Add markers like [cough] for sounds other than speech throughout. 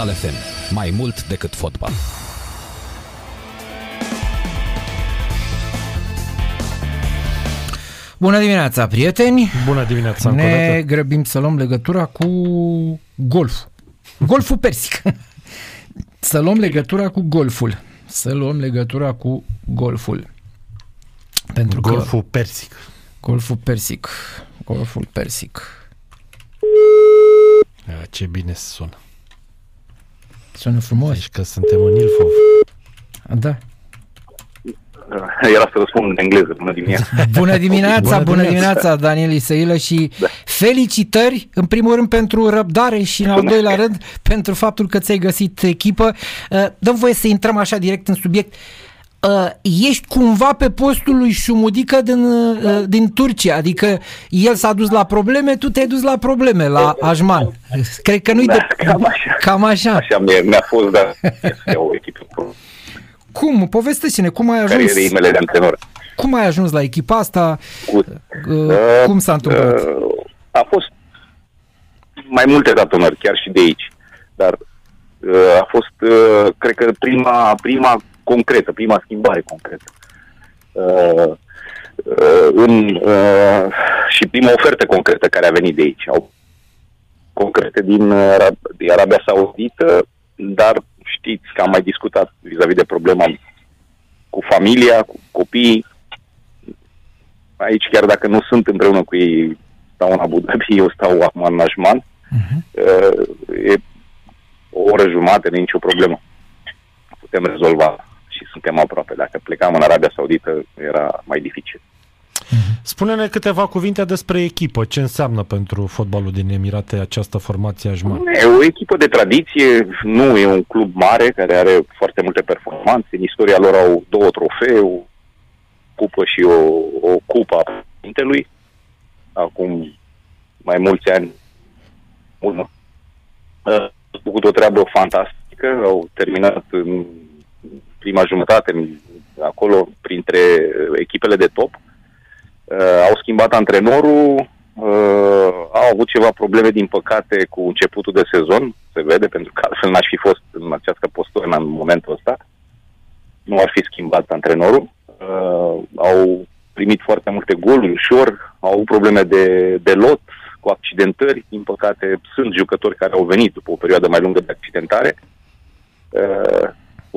Total FM. Mai mult decât fotbal. Bună dimineața, prieteni! Bună dimineața încă o Ne dată. grăbim să luăm legătura cu golf. Golful persic. [laughs] să luăm legătura cu golful. Să luăm legătura cu golful. Pentru că Golful persic. golful persic. Golful persic. Ia, ce bine sună. Sună frumos. Deci că suntem în Ilfov. Da. Era să răspund în engleză, bună dimineața. [laughs] Bună dimineața, bună, Bună dimineața, dimineața, Daniel Isăilă și felicitări, în primul rând pentru răbdare și în al doilea rând pentru faptul că ți-ai găsit echipă. Uh, Dăm voie să intrăm așa direct în subiect. Uh, Ești cumva pe postul lui Șumudică din, uh, din Turcia, adică el s-a dus la probleme, tu te-ai dus la probleme, la Ajman. Cred că nu-i Da, de... cam așa. Cam așa. Așa mi-a, mi-a fost, dar este o echipă cu Cum? Povestește-ne, cum ai ajuns, carierei mele de antrenor. cum ai ajuns la echipa asta? Cu, Uh, Cum s-a întâmplat? Uh, a fost mai multe datonări, chiar și de aici. Dar uh, a fost, uh, cred că, prima, prima concretă, prima schimbare concretă. Uh, uh, în, uh, și prima ofertă concretă care a venit de aici. Au concrete din, uh, Arab- din Arabia Saudită, dar știți că am mai discutat vis-a-vis de problema cu familia, cu copiii. Aici, chiar dacă nu sunt împreună cu ei, stau în Abu Dhabi, eu stau acum în Najman, uh, e o oră jumate, nu e nicio problemă. Putem rezolva și suntem aproape. Dacă plecam în Arabia Saudită, era mai dificil. Spune-ne câteva cuvinte despre echipă. Ce înseamnă pentru fotbalul din Emirate această formație Ajman? E o echipă de tradiție, nu e un club mare care are foarte multe performanțe. În istoria lor au două trofee, o cupă și o, o cupă a președintelui. Acum mai mulți ani urmă. Au făcut o treabă fantastică, au terminat în prima jumătate în- acolo printre echipele de top. Uh, au schimbat antrenorul, uh, au avut ceva probleme, din păcate, cu începutul de sezon, se vede, pentru că altfel n-aș fi fost în această postură în momentul ăsta. Nu ar fi schimbat antrenorul. Uh, au primit foarte multe goluri ușor, au avut probleme de, de lot, cu accidentări. Din păcate, sunt jucători care au venit după o perioadă mai lungă de accidentare. Uh,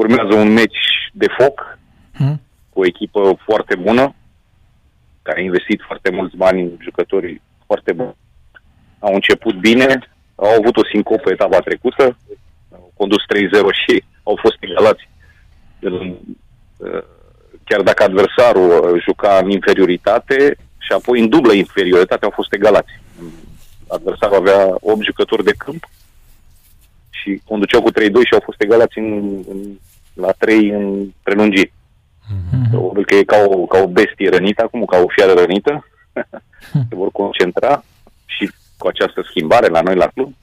urmează un meci de foc Hmm? cu o echipă foarte bună, care a investit foarte mulți bani în jucători foarte buni. Au început bine, au avut o sincopă etapa trecută, au condus 3-0 și au fost egalați. În, uh, Chiar dacă adversarul uh, juca în inferioritate și apoi în dublă inferioritate au fost egalați. Adversarul avea 8 jucători de câmp și conduceau cu 3-2 și au fost egalați în, în, la 3 în prelungiri. Probabil că e ca o, ca o bestie rănită acum, ca o fiară rănită. [laughs] Se vor concentra și cu această schimbare la noi la club.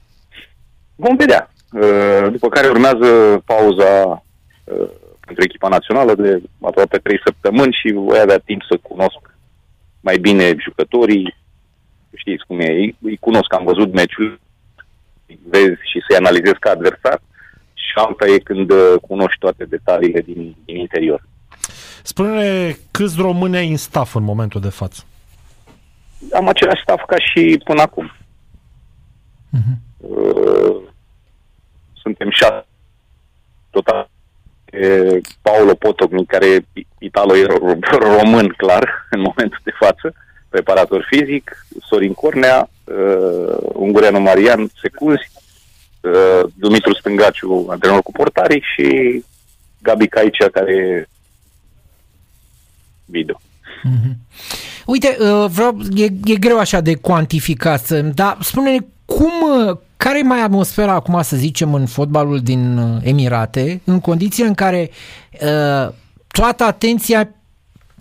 Vom vedea. Uh, După care urmează pauza uh, pentru echipa națională de aproape 3 săptămâni și voi avea timp să cunosc mai bine jucătorii. Știți cum e, îi, îi cunosc, am văzut meciul, îi vezi și să-i analizezi ca adversar și alta e când uh, cunoști toate detaliile din, din interior. Spune-ne câți români ai în staff în momentul de față? am același staff ca și până acum. Uh, Suntem șase total. E Paolo Potocnic, care e italo e ro- român, clar, în momentul de față, preparator fizic, Sorin Cornea, uh, ungureanu Marian Secunzi, uh, Dumitru Stângaciu, antrenor cu portarii și Gabi Caicea, care e video. Uite, uh, vreau, e, e greu așa de cuantificat, uh, dar spune-ne cum, uh, care e mai atmosfera acum, să zicem, în fotbalul din uh, Emirate, în condiții în care uh, toată atenția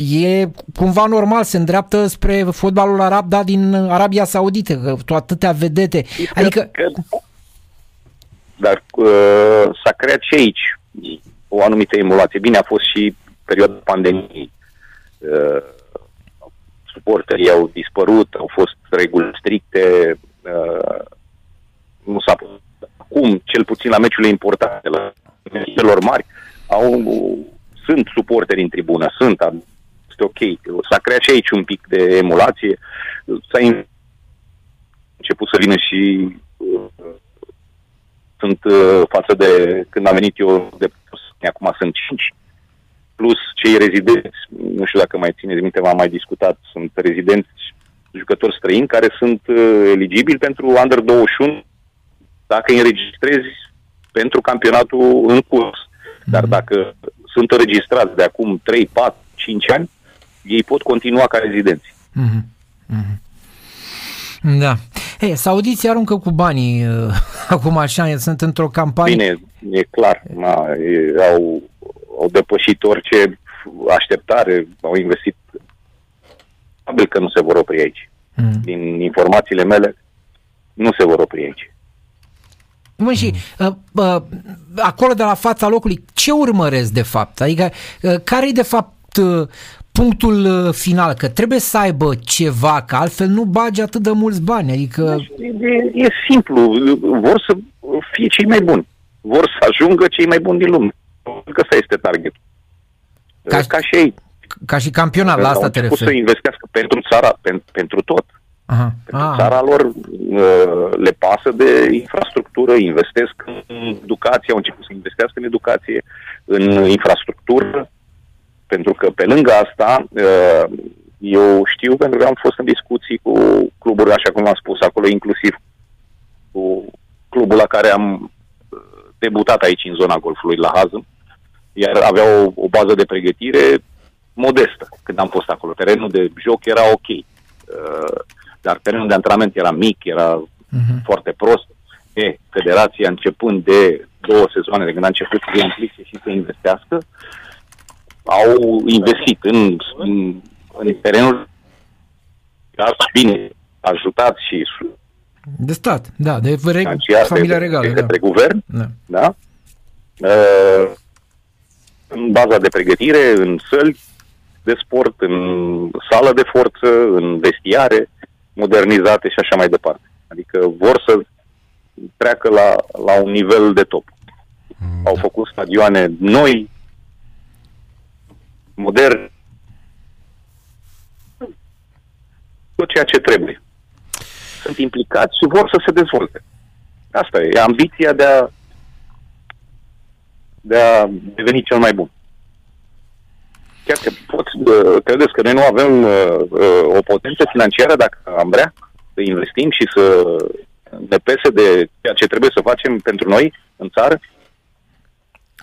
e cumva normal, se îndreaptă spre fotbalul arab, da, din Arabia Saudită, că tot atâtea vedete. Adică, Că- Dar uh, s-a creat și aici o anumită emulație. Bine, a fost și perioada pandemiei. Uh, suporterii au dispărut, au fost reguli stricte. Uh, nu s-a putut. Acum, cel puțin la meciurile importante, la celor mari, au, sunt suporteri în tribună, sunt, este ok. S-a creat și aici un pic de emulație. S-a in- început să vină și uh, sunt uh, față de când am venit eu de acum sunt cinci plus cei rezidenți, nu știu dacă mai țineți minte, v-am mai discutat, sunt rezidenți jucători străini care sunt uh, eligibili pentru Under 21 dacă îi înregistrezi pentru campionatul în curs. Dar dacă sunt înregistrați de acum 3, 4, 5 ani, ei pot continua ca rezidenți. Mhm, mhm. Da. Ei, saudiții aruncă cu banii uh, [laughs] acum așa, sunt într-o campanie. Bine, e clar, na, e, au, au depășit orice așteptare, au investit. Probabil că nu se vor opri aici. Mm. Din informațiile mele, nu se vor opri aici. Mă, și uh, uh, acolo de la fața locului, ce urmăresc de fapt? Adică, uh, care e de fapt uh, punctul uh, final? Că trebuie să aibă ceva, că altfel nu bagi atât de mulți bani. Adică, E, e simplu, vor să fie cei mai buni. Vor să ajungă cei mai buni din lume. Că ăsta este targetul. Ca- Ca, ca și ei. ca și campionat, la Au asta te început să referi. investească pentru țara, pen, pentru tot. Aha. Pentru Ah, țara lor uh, le pasă de infrastructură, investesc în educație, au început să investească în educație, în infrastructură, pentru că pe lângă asta, uh, eu știu pentru că am fost în discuții cu cluburi, așa cum am spus acolo, inclusiv cu clubul la care am uh, debutat aici în zona golfului, la Hazm, iar avea o, o bază de pregătire modestă când am fost acolo. Terenul de joc era ok, uh, dar terenul de antrenament era mic, era Mhm. foarte prost. E, federația începând de două sezoane de când a început să se implice și să investească, au investit în, în, în terenul dar bine ajutat și de stat, da, de re- financiar familia de, regală. de Da. către guvern, Da. da? Uh, în baza de pregătire, în săli de sport, în sală de forță, în vestiare modernizate și așa mai departe. Adică vor să treacă la, la un nivel de top. Au făcut stadioane noi, moderne, tot ceea ce trebuie. Sunt implicați și vor să se dezvolte. Asta e, e ambiția de a, de a deveni cel mai bun. Chiar că pot, uh, credeți că noi nu avem uh, uh, o potență financiară dacă am vrea să investim și să ne pese de ceea ce trebuie să facem pentru noi în țară?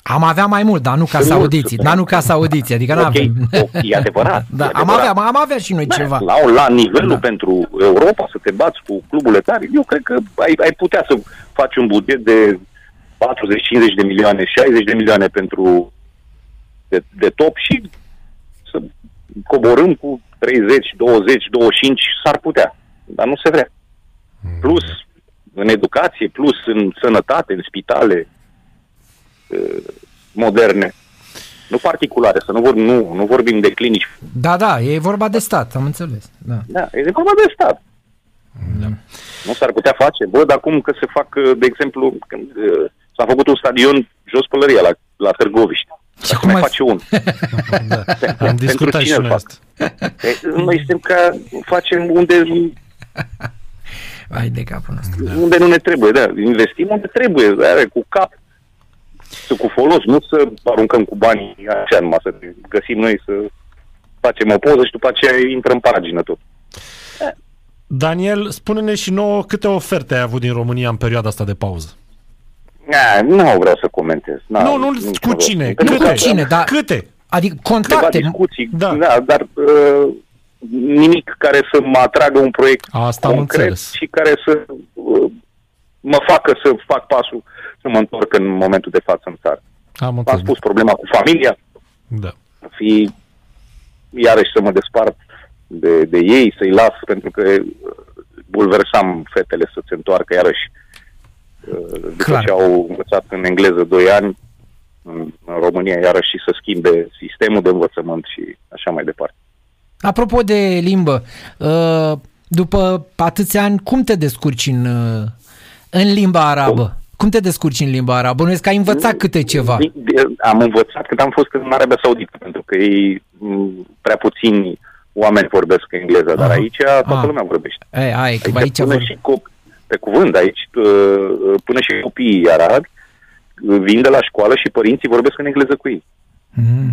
Am avea mai mult, dar nu ca Sunt saudiții, mulți. dar nu ca saudiții, adică nu Ok, avem. ok, e adevărat, [laughs] Da, e am adevărat. avea, am avea și noi ceva. La, la nivelul Da. da. pentru Europa să te bați cu cluburile tare, eu cred că ai, ai putea să faci un buget de 40-50 de milioane, 60 de milioane pentru de, de top și să coborâm cu 30, 20, 25, s-ar putea, dar nu se vrea. Plus în educație, plus în sănătate, în spitale uh, moderne. Nu particulare, să nu, vor, nu, nu vorbim de clinici Da, da, e vorba de stat, am înțeles. Da. da, e vorba de stat. Da. Nu s-ar putea face. Văd acum că se fac, de exemplu, când uh, s-a făcut un stadion jos pălăria la, la Târgoviște. Și Și acum mai ai- face unul. [laughs] Da. Pentru Am discutat cine și îl noi fac? asta. E, Noi suntem ca facem unde, Hai de capul nostru. unde nu ne trebuie, da. Investim unde trebuie, da, cu cap. Să cu folos, nu să aruncăm cu banii așa numai, să găsim noi să facem o poză și după aceea intră în pagină tot. Daniel, spune-ne și nouă câte oferte ai avut din România în perioada asta de pauză. A, nu vreau să comentez. Na, nu, nu, nici cu vreau. cine? Pentru Nu că cu cine, dar Câte? adică Câteva contacte. discuții, Da. da, da dar uh, nimic care să mă atragă un proiect Asta am concret înțeles. și care să uh, mă facă să fac pasul să mă întorc în momentul de față în țară. Am Am înțeles. spus problema cu familia, Da. ar fi iarăși să mă despart de, de ei, să-i las, pentru că uh, bulversam fetele să se întoarcă iarăși uh, după Clar. ce au învățat în engleză 2 ani în, în România iarăși și să schimbe sistemul de învățământ și așa mai departe. Apropo de limbă, uh, după atâția ani, cum te descurci în, uh, în limba arabă? Cum te descurci în limba arabă? Bănuiesc că ai învățat câte ceva. Di- di- Am învățat când am fost în Arabia Saudită, pentru că ei m, prea puțini oameni vorbesc engleză, dar Aha. aici toată Ah. lumea vorbește. Ei, ai, că Aici, aici până vor... și cop- pe cuvânt, aici uh, până și copiii arabi uh, vin de la școală și părinții vorbesc în engleză cu ei. Mm,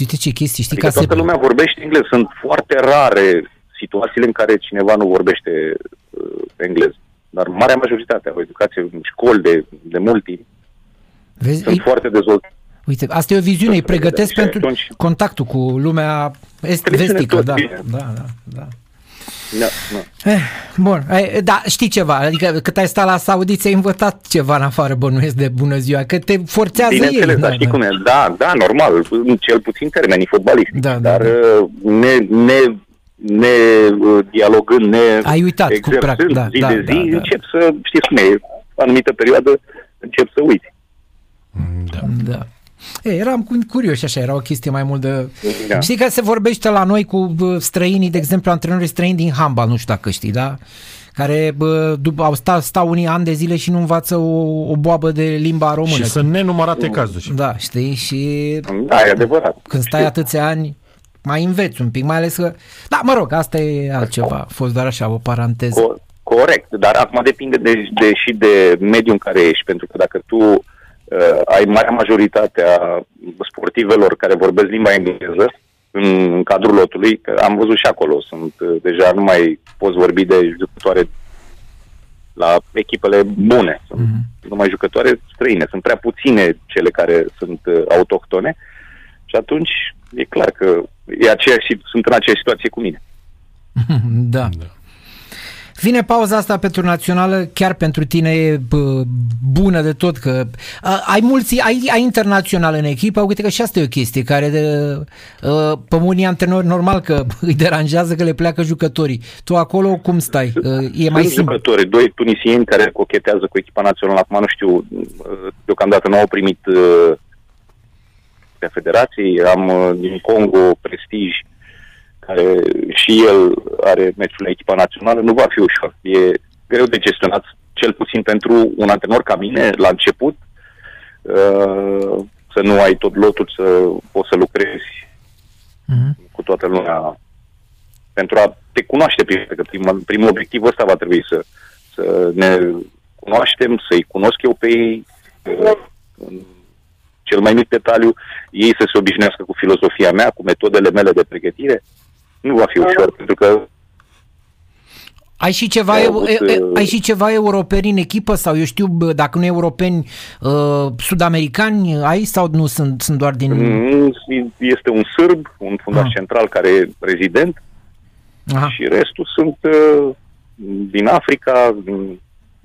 uite ce chestii, știi Adică ca se... toată lumea vorbește engleză. Sunt foarte rare situațiile în care cineva nu vorbește uh, engleză. Dar marea majoritate au educație în școli de, de mult timp. Vezi, Sunt ei, foarte dezvoltate. uite, asta e o viziune, îi pregătesc Și pentru atunci- contactul cu lumea est, Televiziune vestică. tot Da, bine. da, da, da. Da, da. Eh, bun, eh, da, știi ceva, adică cât ai stat la Saudi, ți-ai învățat ceva în afară, bănuiesc, de bună ziua, că te forțează ei. Bineînțeles, dar știi cum e? Da, da, normal, în cel puțin termenii fotbaliști. Da, da, dar da. uh, ne, ne, ne uh, dialogând, ne Ai uitat cu exersând practic, da, zi da, de da, zi, da. încep să, știți cum e, anumită perioadă încep să uiți. Da. Da. E, eram cu- curios așa, era o chestie mai mult de... Da. Știi că se vorbește la noi cu bă, străinii, de exemplu, antrenorii străini din handbal, nu știu dacă știi, da? Care bă, după, au stat, stau unii ani de zile și nu învață o, o boabă de limba română. Și sunt nenumărate cazuri. Da, știi? Și Da, e adevărat. când stai atâția ani, mai înveți un pic, mai ales că... Da, mă rog, asta e altceva. A fost doar așa, o paranteză. Co- corect, dar acum depinde de, de, și de mediul în care ești, pentru că dacă tu uh, ai marea majoritate a sportivelor care vorbesc limba engleză în, în cadrul lotului, că am văzut și acolo, sunt uh, deja nu mai poți vorbi de jucătoare la echipele bune, sunt mm-hmm. numai jucătoare străine, sunt prea puține cele care sunt uh, autohtone și atunci e clar că e aceeași, sunt în aceeași situație cu mine. [laughs] da. Vine pauza asta pentru națională, chiar pentru tine e bă, bună de tot, că a, ai mulți, ai, ai internațional în echipă, uite că și asta e o chestie care de, a, pe unii antrenori normal că [laughs] îi deranjează că le pleacă jucătorii. Tu acolo cum stai? A, e mai Sunt simplu. jucători, doi tunisieni care cochetează cu echipa națională. Acum nu știu, uh, deocamdată nu au primit uh, pe federații. Am uh, din Congo Prestige, care și el are meciul la echipa națională. Nu va fi ușor. E greu de gestionat, cel puțin pentru un antrenor ca mine, la început, uh, să nu ai tot lotul, să poți să lucrezi Mhm. cu toată lumea pentru a te cunoaște, prima- că primul, primul obiectiv ăsta va trebui să, să ne cunoaștem, să-i cunosc eu pe ei, uh, în cel mai mic detaliu, ei să se obișnuiască cu filozofia mea, cu metodele mele de pregătire. Nu va fi ușor, pentru că Ai și ceva, Au eu, avut, e- e- uh, ai și ceva europeni în echipă sau eu știu, bă, dacă nu europeni, uh, sud-americani ai sau nu sunt, sunt doar din... mm, este un sârb, un fundaș Ah. central care e rezident Aha. și restul sunt uh, din Africa, din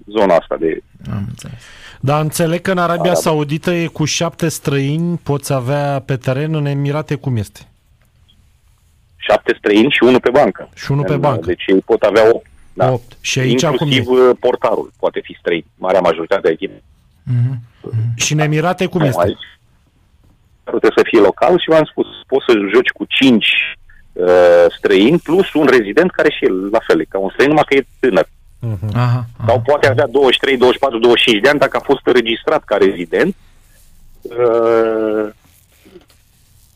zona asta de Am înțeles. Dar înțeleg că în Arabia Arab. Saudită e cu șapte străini, poți avea pe teren în Emirate cum este. șapte străini și unul pe bancă. Și unul pe În- bancă. Deci ei pot avea opt. Da. Opt. Și aici Inclusiv cum e? uh, portarul poate fi străin. Marea majoritate a echipei. Mhm. Și în Emirate cum Nu, este? Aici trebuie să fie local și v-am spus, poți să joci cu cinci uh, străini plus un rezident care și el la fel, e ca un străin, numai că e tânăr. Mhm. Aha, Sau aha. poate avea 23, 24, 25 de ani dacă a fost înregistrat ca rezident uh,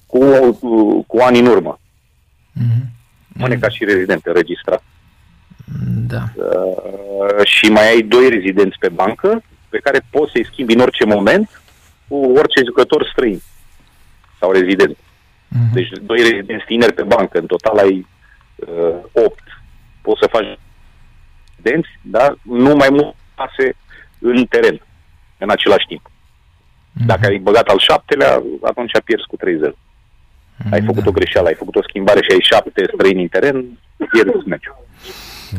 cu, cu, cu ani în urmă. Mhm. Rămâne ca și rezident înregistrat. Da. Uh, și mai ai doi rezidenți pe bancă pe care poți să-i schimbi în orice moment cu orice jucător străin sau rezident. Mhm. Deci doi rezidenți tineri pe bancă, în total ai uh, opt. Poți să faci rezidenți, dar nu mai mult pase în teren în același timp. Dacă ai băgat al șaptelea, atunci pierzi cu 3-0. ai făcut o greșeală, ai făcut o schimbare și ai șapte străini în teren, pierzi meciul.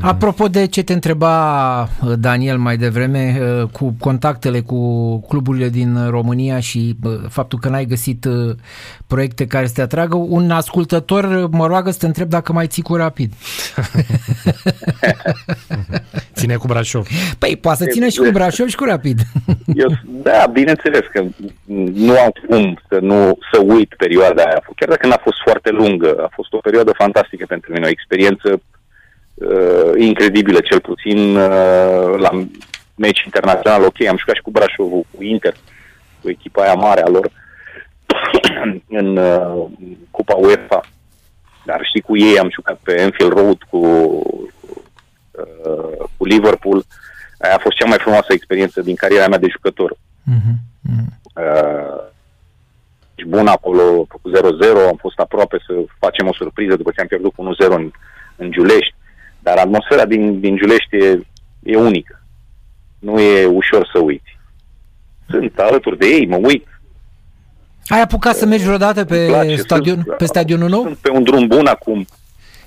Apropo de ce te întreba uh, Daniel mai devreme uh, cu contactele cu cluburile din România și uh, faptul că n-ai găsit uh, proiecte care să te atragă, un ascultător uh, mă roagă să te întreb dacă mai ții cu rapid. [laughs] Ține cu Brașov. Păi poate să ține și cu Brașov și cu rapid. [laughs] Eu, da, bineînțeles că nu am cum să nu să uit perioada aia. Chiar dacă n-a fost foarte lungă, a fost o perioadă fantastică pentru mine, o experiență uh, incredibilă, cel puțin uh, la meci internațional. Ok, am jucat și cu Brașovul, cu Inter, cu echipa aia mare a lor [clears throat] în uh, Cupa UEFA. Dar și cu ei am jucat pe Enfield Road cu, uh, cu Liverpool. Aia a fost cea mai frumoasă experiență din cariera mea de jucător. Mhm, mhm. Uh, și bun acolo, cu 0-0, am fost aproape să facem o surpriză după ce am pierdut cu 1-0 în, în Giulești. Dar atmosfera din, din Giulești e, e unică. Nu e ușor să uiți. Sunt alături de ei, mă uit. Ai apucat să mergi vreodată îmi pe, place, stadion, sunt- pe stadionul nou? Sunt pe un drum bun acum.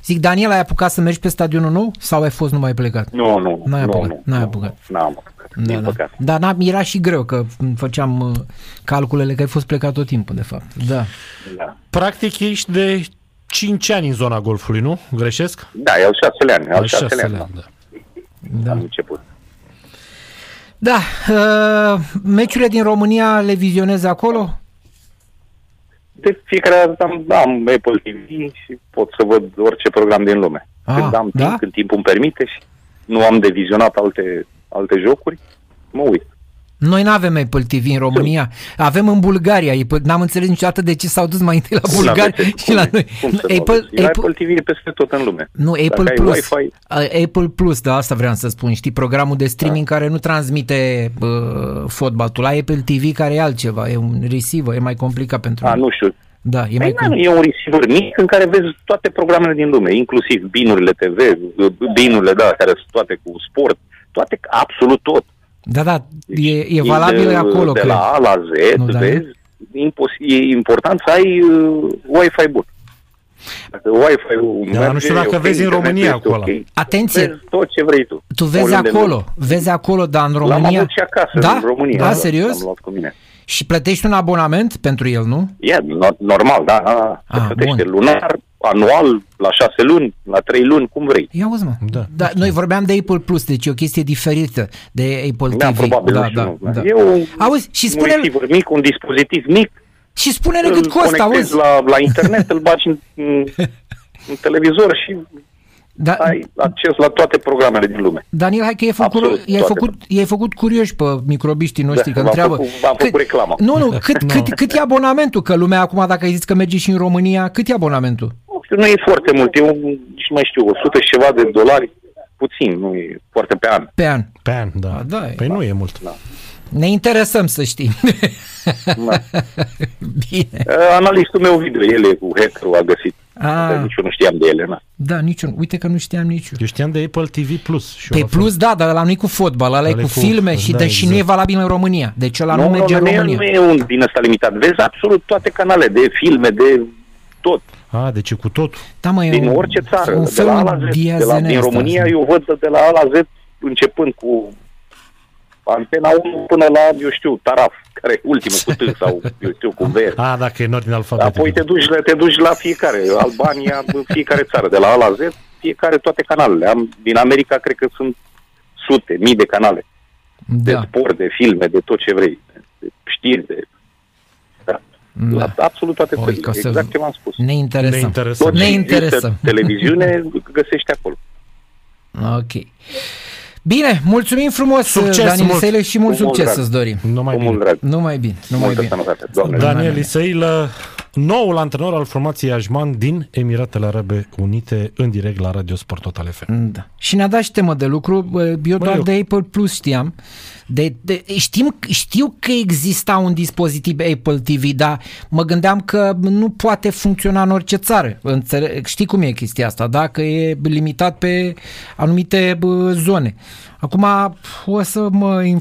Zic, Daniel, ai apucat să mergi pe stadionul nou sau ai fost numai plecat? Nu, nu, N-ai nu, apucat, nu, n-ai nu, apucat. N-am apucat, Da, din da. păcate. Dar n-am, era și greu că făceam uh, calculele că ai fost plecat tot timpul, de fapt. Da. Da. Practic ești de 5 ani în zona golfului, nu? Greșesc? da, e al șaselea ani, al șaselea șasele ani. ani, da. Da. Am Da. început. Da, uh, meciurile din România le vizionezi acolo? De fiecare dată am, am Apple TV și pot să văd orice program din lume. Ah, când am da? timp, când timpul îmi permite și nu am de vizionat alte, alte jocuri, mă uit. Noi nu avem Apple TV în România, avem în Bulgaria. Apple- N-am înțeles niciodată de ce s-au dus mai întâi la Cum Bulgaria n-aveți? și la Cum- noi. Cum să nu Apple, aveți? Apple, Apple TV e peste tot în lume. nu, Dacă Apple ai Plus. Wi-Fi, Uh, Apple Plus, da, asta vreau să spun, știi, programul de streaming Da. care nu transmite uh, fotbal. Tu la Apple TV care e altceva, e un receiver, e mai complicat pentru a, mine. nu știu. Da, e Păi, mai na, complicat. e un receiver mic în care vezi toate programele din lume, inclusiv binurile TV, binurile, da, care sunt toate cu sport, toate, absolut tot. Da, da, Deci, e, e valabil de, acolo, De cred. la A la Z, Nu, nu, da, vezi, impos- e important să ai uh, Wi-Fi bun. Dacă Wi-Fi-ul Da, merge, nu știu dacă ok, vezi în internetul România este acolo. ok, Atenție, vezi tot ce vrei tu. tu vezi Oriunde în acolo, lume. vezi acolo, dar în L-am România... avut și acasă, da? în România. Da, serios? L-am luat cu mine. Și plătești un abonament pentru el, nu? E no- normal, da, da. Se Ah, plătește bun. lunar, anual, la șase luni, la trei luni, cum vrei. Ia uzi, mă. Da. da noi vorbeam de Apple Plus, deci e o chestie diferită de Apple Da, TV. probabil, da, nu știu. da, nu. da. E un, Auzi, și un spune receiver mic, un dispozitiv mic, și spune-ne îl cât costă, conectezi auzi. la, la internet, îl bagi în, în, în televizor și Da, ai acces la toate programele din lume. Daniel, hai că e făcut, Absolut, e toate. făcut, e făcut curioși pe microbiștii noștri, Da, că v-am întreabă... făcut- v-am făcut reclamă. Nu, nu, cât, [laughs] cât, cât e abonamentul? Că lumea acum, dacă ai zis că merge și în România, cât e abonamentul? Nu știu, nu e foarte mult, e un, nici nu mai știu, 100 și ceva de dolari, puțin, nu e foarte pe an. Pe an. Pe an, da. A, da, e- păi nu e mult. Ne interesăm să știm. Da. [laughs] Bine. Uh, Analistul meu video, el e cu hackerul, a găsit. Ah. Nici eu nu știam de ele, na. Da, niciun. Uite că nu știam nici eu. Eu știam de Apple TV Plus. Și Pe eu la fel. plus, da, dar ăla nu e cu fotbal, ăla e Ăla e cu cu- filme și, da, de, și nu e exact. valabil în România. Deci ăla nu, nu, merge nu, în nu, e, România. nu e un din ăsta limitat. Vezi absolut toate canale de filme, de tot. A, deci e cu totul. Da, mă, e Din un- orice țară. Un De fel la A la un Z. De la, diazen din ăsta, România așa. eu văd de, de la A la Z începând cu antena 1 până la, eu știu, Taraf, care e ultimul cu T sau, [laughs] eu știu, cu V. A, dacă e în ordine alfabetică. Apoi te duci, la- te duci la fiecare, Albania, [laughs] fiecare țară, de la A la Z, fiecare toate canalele. Am, din America cred că sunt sute, mii de canale. De Da. sport, de filme, de tot ce vrei. De știri, de... Da. Da. La absolut toate Oi, țările. că să- Exact ce v-am spus. Ne Ne interesăm. interesăm. Tot Ne ce există interesăm. televiziune găsești acolo. [laughs] Ok. Bine, mulțumim frumos, Succes Daniel mult. Sele, și mult Cu mult succes drag. să-ți dorim. Numai Cu bine. mult drag. Numai bine, numai Multă bine. sănătate. Doamne. Da. Daniel Isăilă, noul antrenor al formației Ajman din Emiratele Arabe Unite, în direct la Radio Sport Total FM. Da. Și ne-a dat și temă de lucru. Bă, Eu doar eu- de Apple Plus știam. De, de, știm, știu că exista un dispozitiv Apple TV, dar mă gândeam că nu poate funcționa în orice țară. Înțeleg, știi cum e chestia asta, da? Că e limitat pe anumite bă, zone. Acum o să mă